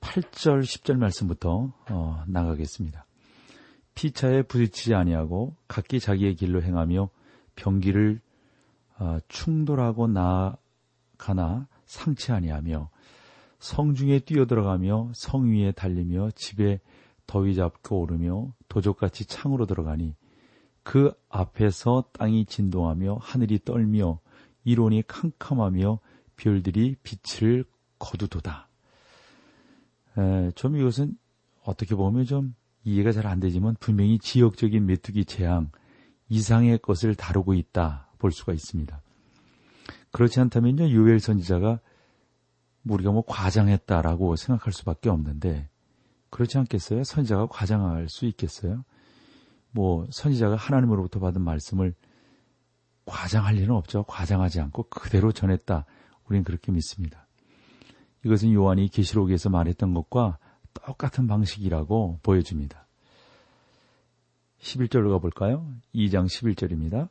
8절 10절 말씀부터 어, 나가겠습니다. 피차에 부딪히지 아니하고 각기 자기의 길로 행하며 병기를 어, 충돌하고 나가나 상치 아니하며 성중에 뛰어들어가며 성 위에 달리며 집에 더위 잡고 오르며 도적같이 창으로 들어가니 그 앞에서 땅이 진동하며 하늘이 떨며 이론이 캄캄하며 별들이 빛을 거두도다. 에, 좀 이것은 어떻게 보면 좀 이해가 잘 안 되지만 분명히 지역적인 메뚜기 재앙 이상의 것을 다루고 있다 볼 수가 있습니다. 그렇지 않다면요 요엘 선지자가 우리가 뭐 과장했다라고 생각할 수밖에 없는데 그렇지 않겠어요? 선지자가 과장할 수 있겠어요? 뭐 선지자가 하나님으로부터 받은 말씀을 과장할 리는 없죠. 과장하지 않고 그대로 전했다. 우리는 그렇게 믿습니다. 이것은 요한이 계시록에서 말했던 것과 똑같은 방식이라고 보여줍니다. 11절로 가볼까요? 2장 11절입니다.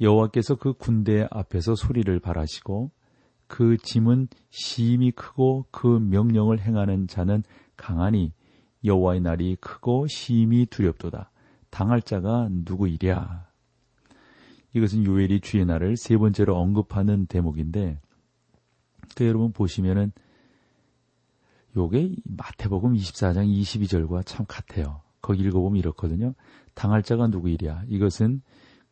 여호와께서 그 군대 앞에서 소리를 발하시고 그 짐은 심히 크고 그 명령을 행하는 자는 강하니 여호와의 날이 크고 심히 두렵도다. 당할 자가 누구이랴? 이것은 요엘이 주의 날을 세 번째로 언급하는 대목인데 그 여러분 보시면은 요게 마태복음 24장 22절과 참 같아요. 거기 읽어보면 이렇거든요. 당할 자가 누구이랴? 이것은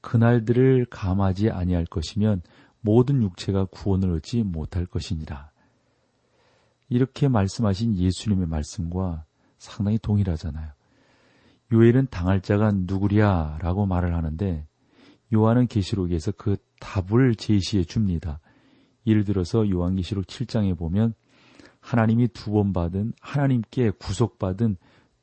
그날들을 감하지 아니할 것이면 모든 육체가 구원을 얻지 못할 것이니라. 이렇게 말씀하신 예수님의 말씀과 상당히 동일하잖아요. 요엘은 당할 자가 누구랴라고 말을 하는데 요한은 계시록에서 그 답을 제시해 줍니다. 예를 들어서 요한계시록 7장에 보면 하나님이 두 번 받은 하나님께 구속받은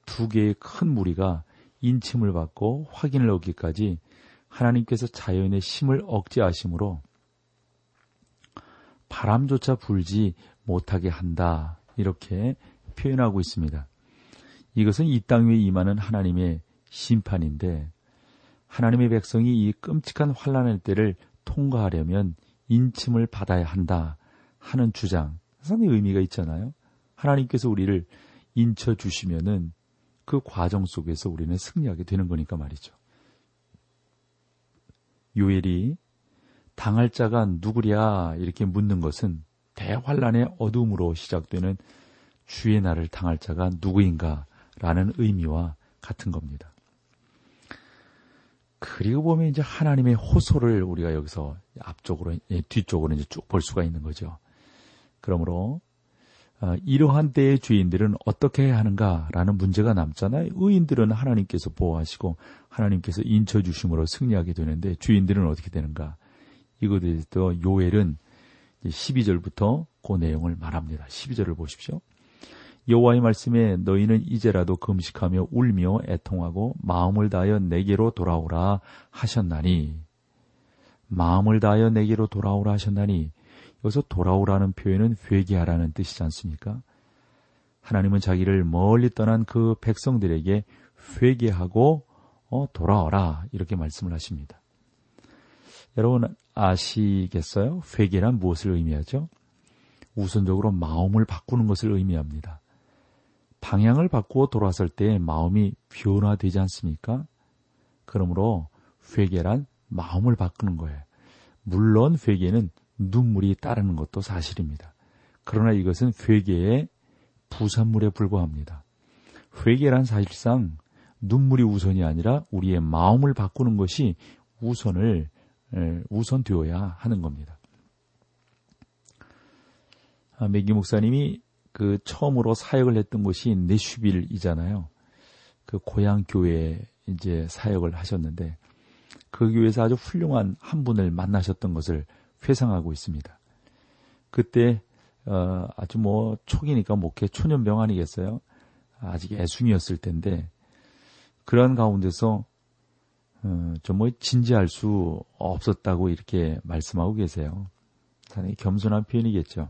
두 개의 큰 무리가 인침을 받고 확인을 얻기까지 하나님께서 자연의 힘을 억제하심으로 바람조차 불지 못하게 한다. 이렇게 표현하고 있습니다. 이것은 이 땅 위에 임하는 하나님의 심판인데 하나님의 백성이 이 끔찍한 환란의 때를 통과하려면 인침을 받아야 한다 하는 주장 상당히 의미가 있잖아요. 하나님께서 우리를 인쳐 주시면은 그 과정 속에서 우리는 승리하게 되는 거니까 말이죠. 요엘이 당할 자가 누구랴 이렇게 묻는 것은 대환란의 어둠으로 시작되는 주의 날을 당할 자가 누구인가라는 의미와 같은 겁니다. 그리고 보면 이제 하나님의 호소를 우리가 여기서 앞쪽으로, 예, 뒤쪽으로 이제 쭉 볼 수가 있는 거죠. 그러므로, 어, 이러한 때의 주인들은 어떻게 해야 하는가라는 문제가 남잖아요. 의인들은 하나님께서 보호하시고 하나님께서 인쳐 주심으로 승리하게 되는데 주인들은 어떻게 되는가. 이것에 대해서 요엘은 12절부터 그 내용을 말합니다. 12절을 보십시오. 여호와의 말씀에 너희는 이제라도 금식하며 울며 애통하고 마음을 다하여 내게로 돌아오라 하셨나니 마음을 다하여 내게로 돌아오라 하셨나니 여기서 돌아오라는 표현은 회개하라는 뜻이지 않습니까? 하나님은 자기를 멀리 떠난 그 백성들에게 회개하고 어, 돌아와라 이렇게 말씀을 하십니다. 여러분 아시겠어요? 회개란 무엇을 의미하죠? 우선적으로 마음을 바꾸는 것을 의미합니다. 방향을 바꾸어 돌아설 때 마음이 변화되지 않습니까? 그러므로 회개란 마음을 바꾸는 거예요. 물론 회개는 눈물이 따르는 것도 사실입니다. 그러나 이것은 회개의 부산물에 불과합니다. 회개란 사실상 눈물이 우선이 아니라 우리의 마음을 바꾸는 것이 우선을 우선 되어야 하는 겁니다. 아, 맥기 목사님이 그 처음으로 사역을 했던 곳이 네슈빌이잖아요. 그 고향 교회에 이제 사역을 하셨는데 그 교회에서 아주 훌륭한 한 분을 만나셨던 것을 회상하고 있습니다. 그때 어, 아주 뭐 초기니까 목회 초년병 아니겠어요? 아직 애숭이었을 텐데 그런 가운데서 어, 좀뭐 진지할 수 없었다고 이렇게 말씀하고 계세요. 상당히 겸손한 표현이겠죠.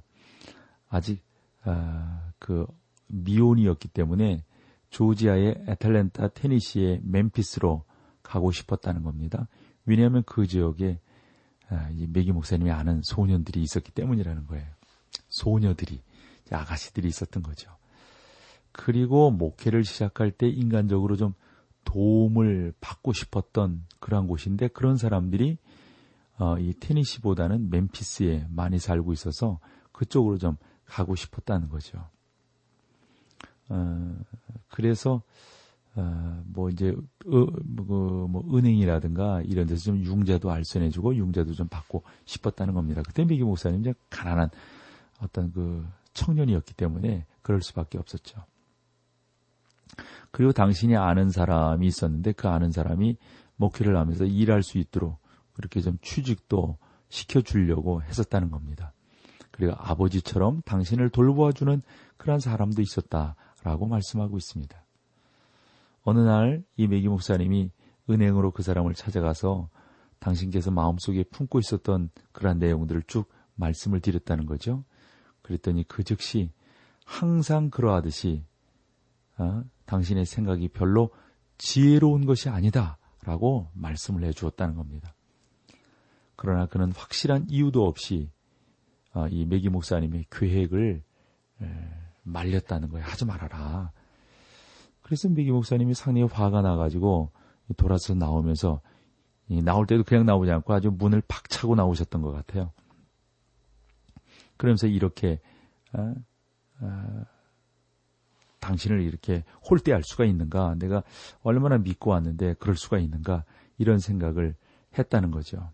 아직 아, 그 미혼이었기 때문에 조지아의 애틀랜타 테니시의 멤피스로 가고 싶었다는 겁니다. 왜냐하면 그 지역에 아, 이 메기 목사님이 아는 소년들이 있었기 때문이라는 거예요. 소녀들이 아가씨들이 있었던 거죠. 그리고 목회를 시작할 때 인간적으로 좀 도움을 받고 싶었던 그러한 곳인데 그런 사람들이 어, 이 테니시보다는 멤피스에 많이 살고 있어서 그쪽으로 좀 가고 싶었다는 거죠. 어, 그래서 어, 뭐 이제 어, 뭐, 뭐 은행이라든가 이런 데서 좀 융자도 알선해주고 융자도 좀 받고 싶었다는 겁니다. 그때 미기 목사님 이제 가난한 어떤 그 청년이었기 때문에 그럴 수밖에 없었죠. 그리고 당신이 아는 사람이 있었는데 그 아는 사람이 목회를 하면서 일할 수 있도록 그렇게 좀 취직도 시켜주려고 했었다는 겁니다. 그리고 아버지처럼 당신을 돌보아주는 그런 사람도 있었다라고 말씀하고 있습니다. 어느 날 이 메기 목사님이 은행으로 그 사람을 찾아가서 당신께서 마음속에 품고 있었던 그러한 내용들을 쭉 말씀을 드렸다는 거죠. 그랬더니 그 즉시 항상 그러하듯이 어, 당신의 생각이 별로 지혜로운 것이 아니다 라고 말씀을 해 주었다는 겁니다. 그러나 그는 확실한 이유도 없이 어, 이 메기 목사님의 계획을 말렸다는 거예요. 하지 말아라. 그래서 메기 목사님이 상당히 화가 나가지고 돌아서 나오면서 나올 때도 그냥 나오지 않고 아주 문을 팍 차고 나오셨던 것 같아요. 그러면서 이렇게 어, 어, 당신을 이렇게 홀대할 수가 있는가? 내가 얼마나 믿고 왔는데 그럴 수가 있는가? 이런 생각을 했다는 거죠.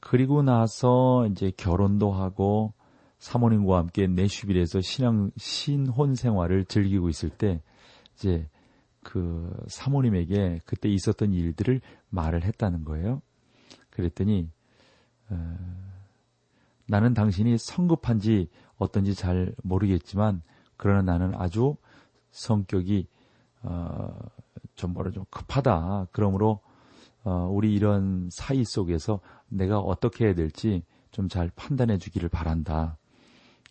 그리고 나서 이제 결혼도 하고 사모님과 함께 내슈빌에서 신앙 신혼 생활을 즐기고 있을 때 이제 그 사모님에게 그때 있었던 일들을 말을 했다는 거예요. 그랬더니 어, 나는 당신이 성급한지 어떤지 잘 모르겠지만 그러나 나는 아주 성격이 어, 좀 뭐라 좀 급하다. 그러므로 어, 우리 이런 사이 속에서 내가 어떻게 해야 될지 좀 잘 판단해 주기를 바란다.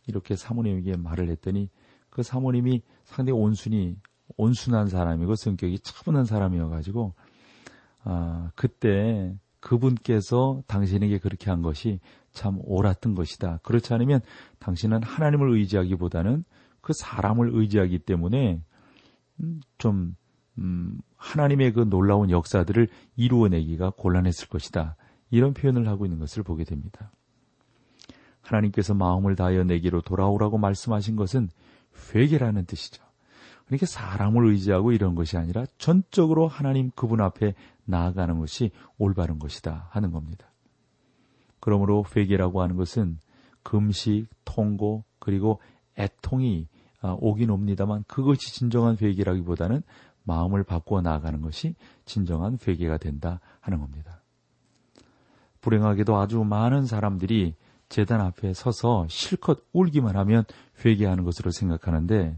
이렇게 사모님에게 말을 했더니 그 사모님이 상당히 온순히 온순한 사람이고 성격이 차분한 사람이어가지고 아, 그때 그분께서 당신에게 그렇게 한 것이 참 옳았던 것이다. 그렇지 않으면 당신은 하나님을 의지하기보다는 그 사람을 의지하기 때문에 음, 좀 음, 하나님의 그 놀라운 역사들을 이루어내기가 곤란했을 것이다. 이런 표현을 하고 있는 것을 보게 됩니다. 하나님께서 마음을 다하여 내게로 돌아오라고 말씀하신 것은 회개라는 뜻이죠. 그러니까 사람을 의지하고 이런 것이 아니라 전적으로 하나님 그분 앞에 나아가는 것이 올바른 것이다 하는 겁니다. 그러므로 회개라고 하는 것은 금식, 통고, 그리고 애통이 아, 오긴 옵니다만 그것이 진정한 회개라기보다는 마음을 바꾸어 나아가는 것이 진정한 회개가 된다 하는 겁니다. 불행하게도 아주 많은 사람들이 재단 앞에 서서 실컷 울기만 하면 회개하는 것으로 생각하는데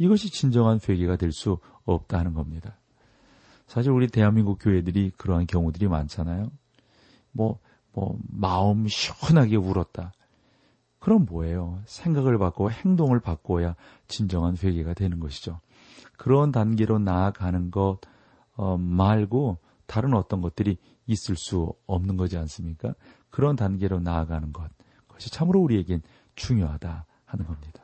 이것이 진정한 회개가 될 수 없다 하는 겁니다. 사실 우리 대한민국 교회들이 그러한 경우들이 많잖아요. 뭐, 뭐, 마음 시원하게 울었다. 그럼 뭐예요? 생각을 바꾸고 행동을 바꿔야 진정한 회개가 되는 것이죠. 그런 단계로 나아가는 것 어, 말고 다른 어떤 것들이 있을 수 없는 거지 않습니까? 그런 단계로 나아가는 것, 그것이 참으로 우리에겐 중요하다 하는 겁니다.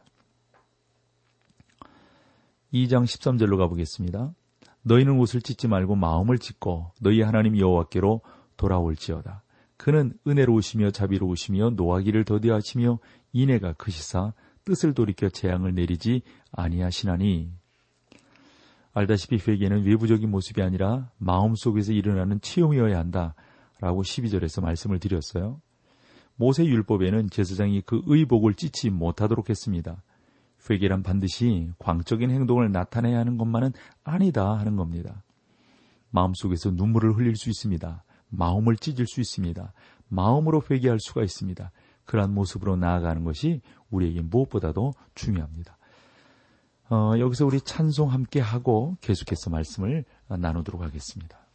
2장 13절로 가보겠습니다. 너희는 옷을 찢지 말고 마음을 찢고 너희 하나님 여호와께로 돌아올지어다. 그는 은혜로우시며 자비로우시며 노하기를 더디하시며 인애가 크시사 뜻을 돌이켜 재앙을 내리지 아니하시나니 알다시피 회개는 외부적인 모습이 아니라 마음속에서 일어나는 체험이어야 한다라고 12절에서 말씀을 드렸어요. 모세 율법에는 제사장이 그 의복을 찢지 못하도록 했습니다. 회개란 반드시 광적인 행동을 나타내야 하는 것만은 아니다 하는 겁니다. 마음속에서 눈물을 흘릴 수 있습니다. 마음을 찢을 수 있습니다. 마음으로 회개할 수가 있습니다. 그러한 모습으로 나아가는 것이 우리에게 무엇보다도 중요합니다. 어, 여기서 우리 찬송 함께 하고 계속해서 말씀을 나누도록 하겠습니다.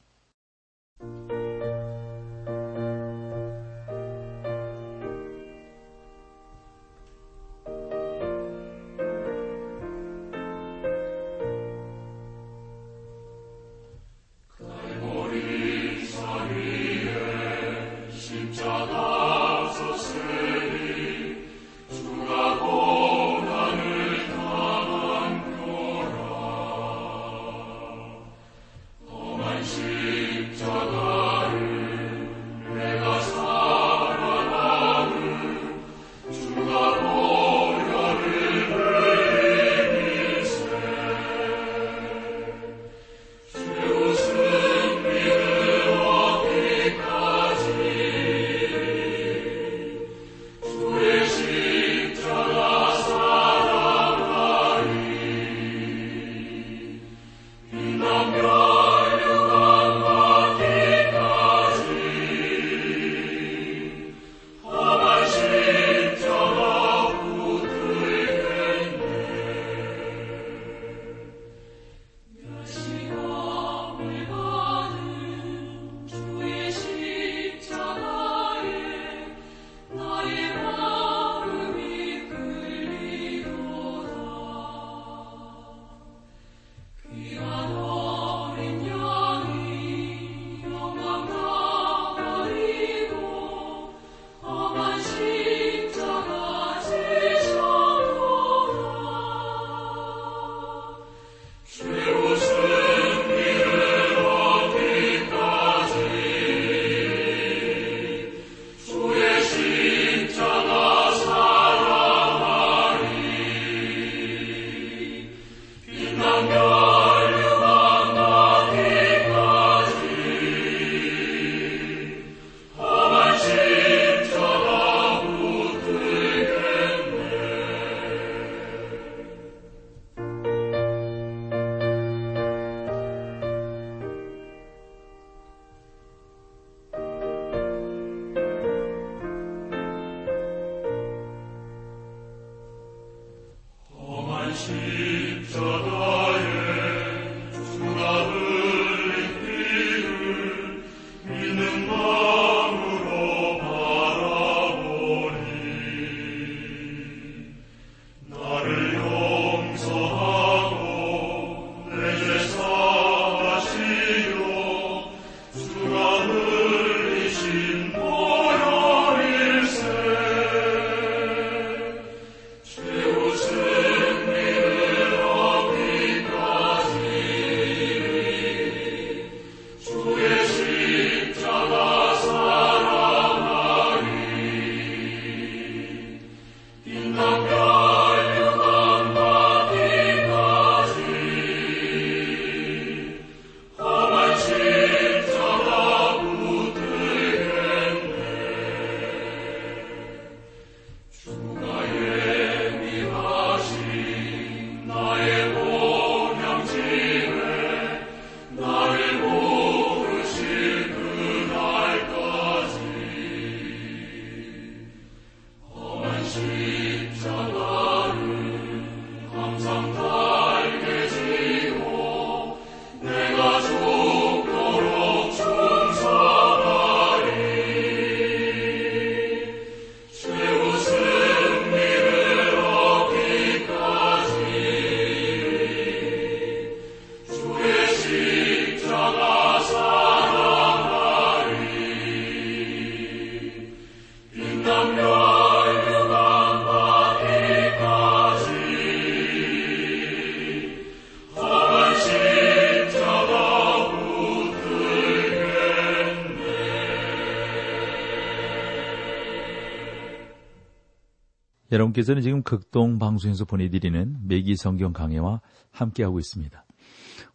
여러분께서는 지금 극동 방송에서 보내드리는 매기 성경 강해와 함께하고 있습니다.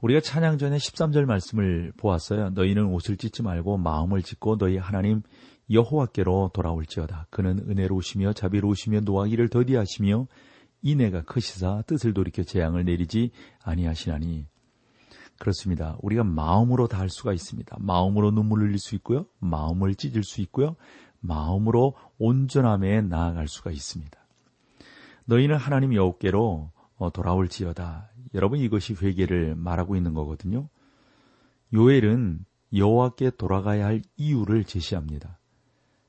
우리가 찬양 전에 13절 말씀을 보았어요. 너희는 옷을 찢지 말고 마음을 찢고 너희 하나님 여호와께로 돌아올지어다. 그는 은혜로우시며 자비로우시며 노하기를 더디하시며 이내가 크시사 뜻을 돌이켜 재앙을 내리지 아니하시나니 그렇습니다. 우리가 마음으로 다 할 수가 있습니다. 마음으로 눈물을 흘릴 수 있고요. 마음을 찢을 수 있고요. 마음으로 온전함에 나아갈 수가 있습니다. 너희는 하나님 여호께로 어, 돌아올지어다. 여러분 이것이 회개를 말하고 있는 거거든요. 요엘은 여호와께 돌아가야 할 이유를 제시합니다.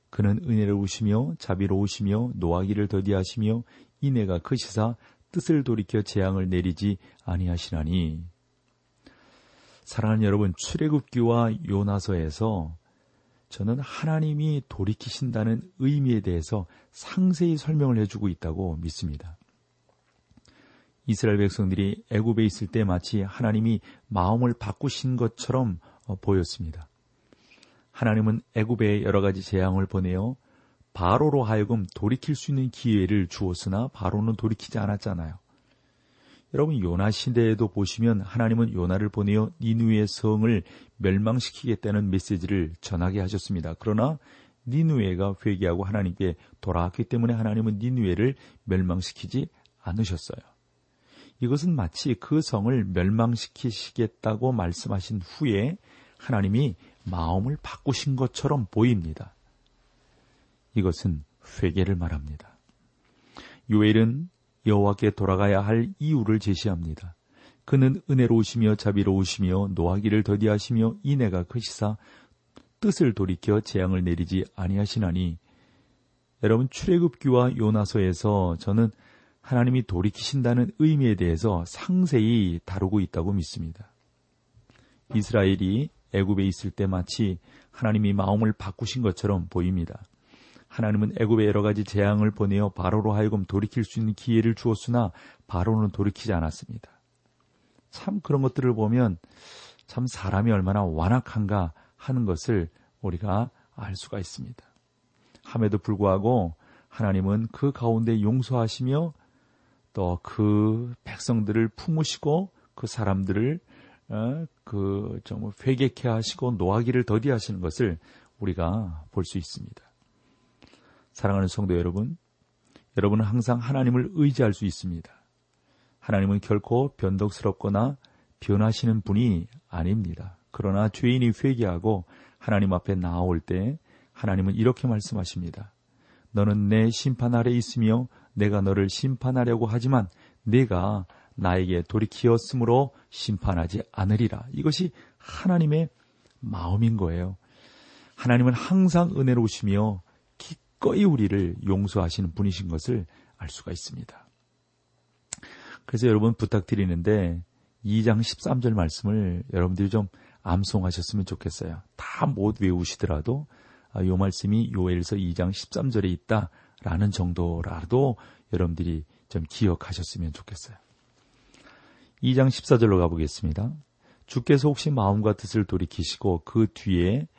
그는 은혜로우시며 자비로우시며 노하기를 더디하시며 이내가 크시사 뜻을 돌이켜 재앙을 내리지 아니하시나니 사랑하는 여러분 출애굽기와 요나서에서 저는 하나님이 돌이키신다는 의미에 대해서 상세히 설명을 해주고 있다고 믿습니다. 이스라엘 백성들이 애굽에 있을 때 마치 하나님이 마음을 바꾸신 것처럼 어, 보였습니다. 하나님은 애굽에 여러 가지 재앙을 보내어 바로로 하여금 돌이킬 수 있는 기회를 주었으나 바로는 돌이키지 않았잖아요. 여러분 요나 시대에도 보시면 하나님은 요나를 보내어 니누의 성을 멸망시키겠다는 메시지를 전하게 하셨습니다. 그러나 니누에가 회개하고 하나님께 돌아왔기 때문에 하나님은 니누에를 멸망시키지 않으셨어요. 이것은 마치 그 성을 멸망시키시겠다고 말씀하신 후에 하나님이 마음을 바꾸신 것처럼 보입니다. 이것은 회개를 말합니다. 요엘은 여호와께 돌아가야 할 이유를 제시합니다. 그는 은혜로우시며 자비로우시며 노하기를 더디하시며 인애가 크시사 뜻을 돌이켜 재앙을 내리지 아니하시나니 여러분 출애굽기와 요나서에서 저는 하나님이 돌이키신다는 의미에 대해서 상세히 다루고 있다고 믿습니다. 이스라엘이 애굽에 있을 때 마치 하나님이 마음을 바꾸신 것처럼 보입니다. 하나님은 애굽에 여러 가지 재앙을 보내어 바로로 하여금 돌이킬 수 있는 기회를 주었으나 바로는 돌이키지 않았습니다. 참 그런 것들을 보면 참 사람이 얼마나 완악한가 하는 것을 우리가 알 수가 있습니다. 함에도 불구하고 하나님은 그 가운데 용서하시며 또 그 백성들을 품으시고 그 사람들을 어, 그좀 회개케 하시고 노하기를 더디하시는 것을 우리가 볼 수 있습니다. 사랑하는 성도 여러분, 여러분은 항상 하나님을 의지할 수 있습니다. 하나님은 결코 변덕스럽거나 변하시는 분이 아닙니다. 그러나 죄인이 회개하고 하나님 앞에 나아올 때 하나님은 이렇게 말씀하십니다. 너는 내 심판 아래 있으며 내가 너를 심판하려고 하지만 내가 나에게 돌이키었으므로 심판하지 않으리라. 이것이 하나님의 마음인 거예요. 하나님은 항상 은혜로우시며 기꺼이 우리를 용서하시는 분이신 것을 알 수가 있습니다. 그래서 여러분 부탁드리는데 2장 13절 말씀을 여러분들이 좀 암송하셨으면 좋겠어요. 다 못 외우시더라도 아, 요 말씀이 요엘서 2장 13절에 있다라는 정도라도 여러분들이 좀 기억하셨으면 좋겠어요. 2장 14절로 가보겠습니다. 주께서 혹시 마음과 뜻을 돌이키시고 그 뒤에 아,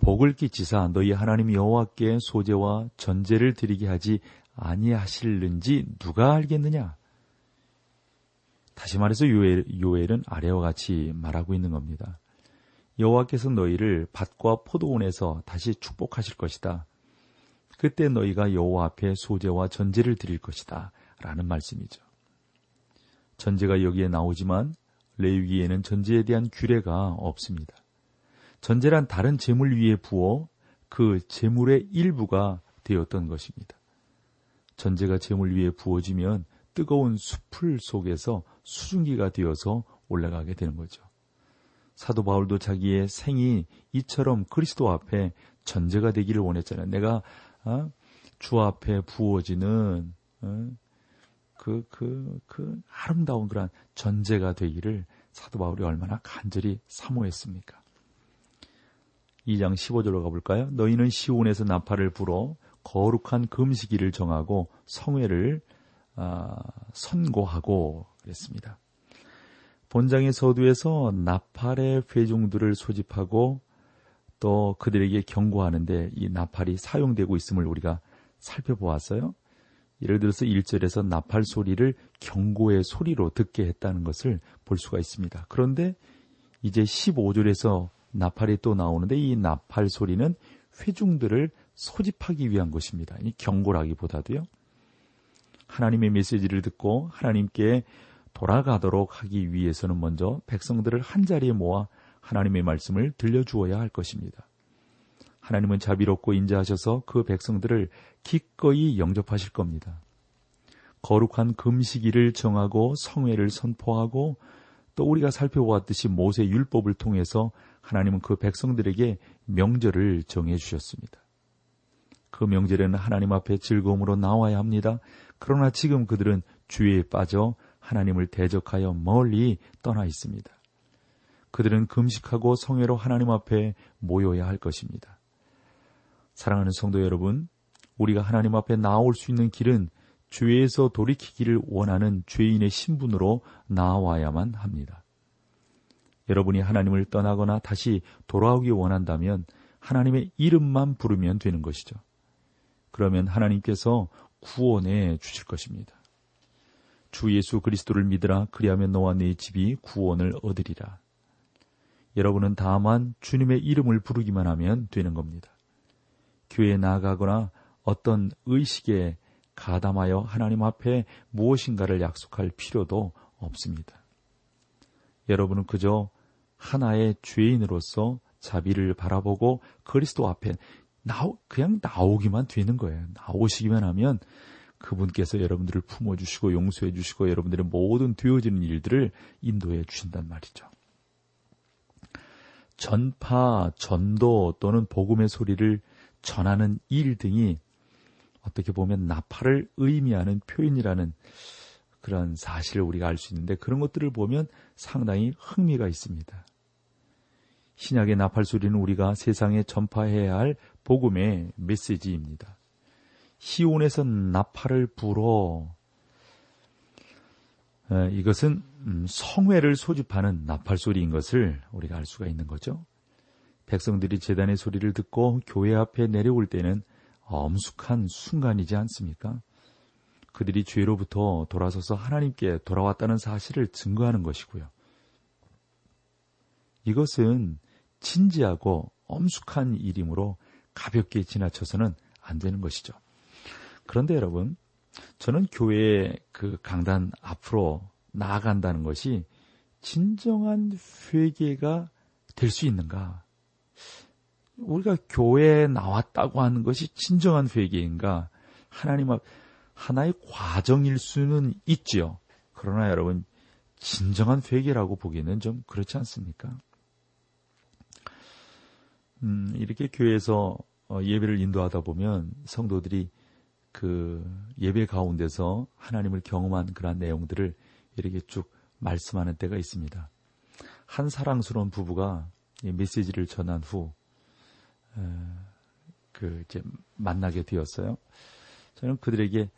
복을 끼치사 너희 하나님 여호와께 소재와 전제를 드리게 하지 아니하실는지 누가 알겠느냐? 다시 말해서 요엘, 요엘 은 아래와 같이 말하고 있는 겁니다. 여호와께서 너희를 밭과 포도원에서 다시 축복하실 것이다. 그때 너희가 여호와 앞에 소재와 전제를 드릴 것이다. 라는 말씀이죠. 전제가 여기에 나오지만 레위기에는 전제에 대한 규례가 없습니다. 전제란 다른 재물 위에 부어 그 재물의 일부가 되었던 것입니다. 전제가 재물 위에 부어지면 뜨거운 숲풀 속에서 수증기가 되어서 올라가게 되는 거죠. 사도 바울도 자기의 생이 이처럼 그리스도 앞에 전제가 되기를 원했잖아요. 내가 어? 주 앞에 부어지는 어? 그, 그, 그 아름다운 그런 전제가 되기를 사도 바울이 얼마나 간절히 사모했습니까? 2장 15절로 가볼까요? 너희는 시온에서 나팔을 불어 거룩한 금식일을 정하고 성회를 아, 선고하고 그랬습니다. 본장의 서두에서 나팔의 회중들을 소집하고 또 그들에게 경고하는데 이 나팔이 사용되고 있음을 우리가 살펴보았어요. 예를 들어서 1절에서 나팔 소리를 경고의 소리로 듣게 했다는 것을 볼 수가 있습니다. 그런데 이제 15절에서 나팔이 또 나오는데 이 나팔 소리는 회중들을 소집하기 위한 것입니다. 이 경고라기보다도요. 하나님의 메시지를 듣고 하나님께 돌아가도록 하기 위해서는 먼저 백성들을 한 자리에 모아 하나님의 말씀을 들려주어야 할 것입니다. 하나님은 자비롭고 인자하셔서 그 백성들을 기꺼이 영접하실 겁니다. 거룩한 금식일을 정하고 성회를 선포하고 또 우리가 살펴보았듯이 모세 율법을 통해서 하나님은 그 백성들에게 명절을 정해 주셨습니다. 그 명절에는 하나님 앞에 즐거움으로 나와야 합니다. 그러나 지금 그들은 주의에 빠져 하나님을 대적하여 멀리 떠나 있습니다. 그들은 금식하고 성회로 하나님 앞에 모여야 할 것입니다. 사랑하는 성도 여러분, 우리가 하나님 앞에 나올 수 있는 길은 죄에서 돌이키기를 원하는 죄인의 신분으로 나와야만 합니다. 여러분이 하나님을 떠나거나 다시 돌아오기 원한다면 하나님의 이름만 부르면 되는 것이죠. 그러면 하나님께서 구원해 주실 것입니다. 주 예수 그리스도를 믿으라 그리하면 너와 네 집이 구원을 얻으리라. 여러분은 다만 주님의 이름을 부르기만 하면 되는 겁니다. 교회에 나아가거나 어떤 의식에 가담하여 하나님 앞에 무엇인가를 약속할 필요도 없습니다. 여러분은 그저 하나의 죄인으로서 자비를 바라보고 그리스도 앞에 나오, 그냥 나오기만 되는 거예요. 나오시기만 하면 그분께서 여러분들을 품어주시고 용서해 주시고 여러분들의 모든 되어지는 일들을 인도해 주신단 말이죠. 전파, 전도 또는 복음의 소리를 전하는 일 등이 어떻게 보면 나팔을 의미하는 표현이라는 그런 사실을 우리가 알 수 있는데 그런 것들을 보면 상당히 흥미가 있습니다. 신약의 나팔 소리는 우리가 세상에 전파해야 할 복음의 메시지입니다. 시온에서 나팔을 불어 이것은 음, 성회를 소집하는 나팔 소리인 것을 우리가 알 수가 있는 거죠. 백성들이 재단의 소리를 듣고 교회 앞에 내려올 때는 엄숙한 순간이지 않습니까? 그들이 죄로부터 돌아서서 하나님께 돌아왔다는 사실을 증거하는 것이고요. 이것은 진지하고 엄숙한 일이므로 가볍게 지나쳐서는 안 되는 것이죠. 그런데 여러분, 저는 교회의 그 강단 앞으로 나아간다는 것이 진정한 회개가 될 수 있는가? 우리가 교회에 나왔다고 하는 것이 진정한 회개인가? 하나님 앞 하나의 과정일 수는 있지요. 그러나 여러분 진정한 회개라고 보기에는 좀 그렇지 않습니까? 음, 이렇게 교회에서 어, 예배를 인도하다 보면 성도들이 그 예배 가운데서 하나님을 경험한 그러한 내용들을 이렇게 쭉 말씀하는 때가 있습니다. 한 사랑스러운 부부가 메시지를 전한 후, 그 이제 만나게 되었어요. 저는 그들에게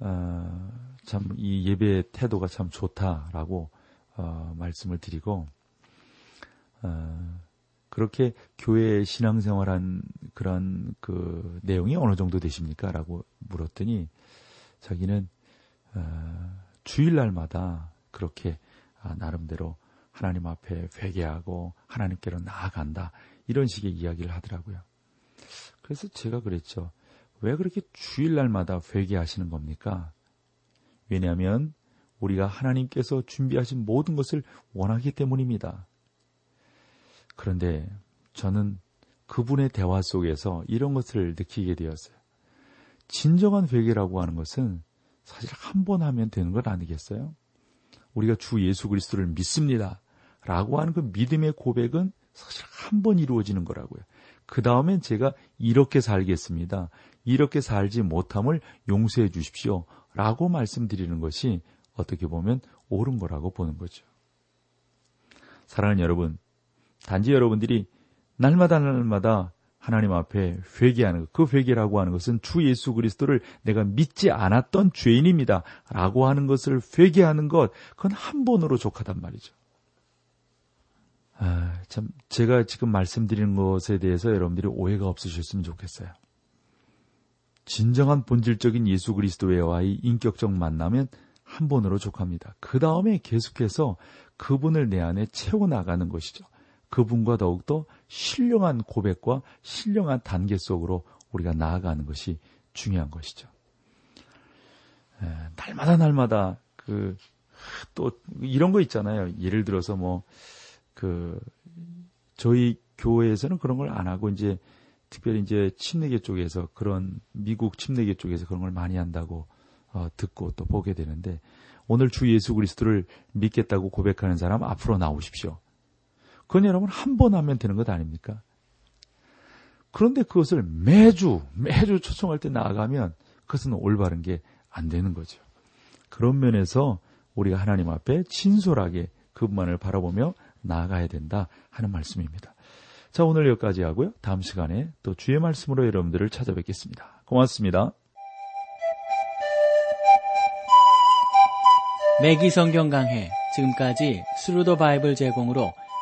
어, 참이 예배 태도가 참 좋다라고 어, 말씀을 드리고 어, 그렇게 교회 신앙생활한 그런 그 내용이 어느 정도 되십니까? 라고 물었더니 자기는 어, 주일날마다 그렇게 아, 나름대로 하나님 앞에 회개하고 하나님께로 나아간다 이런 식의 이야기를 하더라고요. 그래서 제가 그랬죠. 왜 그렇게 주일날마다 회개하시는 겁니까? 왜냐하면 우리가 하나님께서 준비하신 모든 것을 원하기 때문입니다. 그런데 저는 그분의 대화 속에서 이런 것을 느끼게 되었어요. 진정한 회개라고 하는 것은 사실 한 번 하면 되는 것 아니겠어요? 우리가 주 예수 그리스도를 믿습니다. 라고 하는 그 믿음의 고백은 사실 한 번 이루어지는 거라고요. 그 다음엔 제가 이렇게 살겠습니다. 이렇게 살지 못함을 용서해 주십시오. 라고 말씀드리는 것이 어떻게 보면 옳은 거라고 보는 거죠. 사랑하는 여러분, 단지 여러분들이 날마다 날마다 하나님 앞에 회개하는 것, 그 회개라고 하는 것은 주 예수 그리스도를 내가 믿지 않았던 죄인입니다. 라고 하는 것을 회개하는 것, 그건 한 번으로 족하단 말이죠. 아, 참, 제가 지금 말씀드리는 것에 대해서 여러분들이 오해가 없으셨으면 좋겠어요. 진정한 본질적인 예수 그리스도와의 인격적 만남은 한 번으로 족합니다. 그 다음에 계속해서 그분을 내 안에 채워나가는 것이죠. 그분과 더욱더 신령한 고백과 신령한 단계 속으로 우리가 나아가는 것이 중요한 것이죠. 에, 날마다 날마다 그 또 이런 거 있잖아요. 예를 들어서 뭐 그 저희 교회에서는 그런 걸 안 하고 이제 특별히 이제 침례계 쪽에서 그런 미국 침례계 쪽에서 그런 걸 많이 한다고 어, 듣고 또 보게 되는데 오늘 주 예수 그리스도를 믿겠다고 고백하는 사람 앞으로 나오십시오. 그건 여러분 한 번 하면 되는 것 아닙니까? 그런데 그것을 매주 매주 초청할 때 나아가면 그것은 올바른 게 안 되는 거죠. 그런 면에서 우리가 하나님 앞에 진솔하게 그분만을 바라보며 나아가야 된다 하는 말씀입니다. 자, 오늘 여기까지 하고요. 다음 시간에 또 주의 말씀으로 여러분들을 찾아뵙겠습니다. 고맙습니다. 매기 성경 강해 지금까지 Thru the Bible 제공으로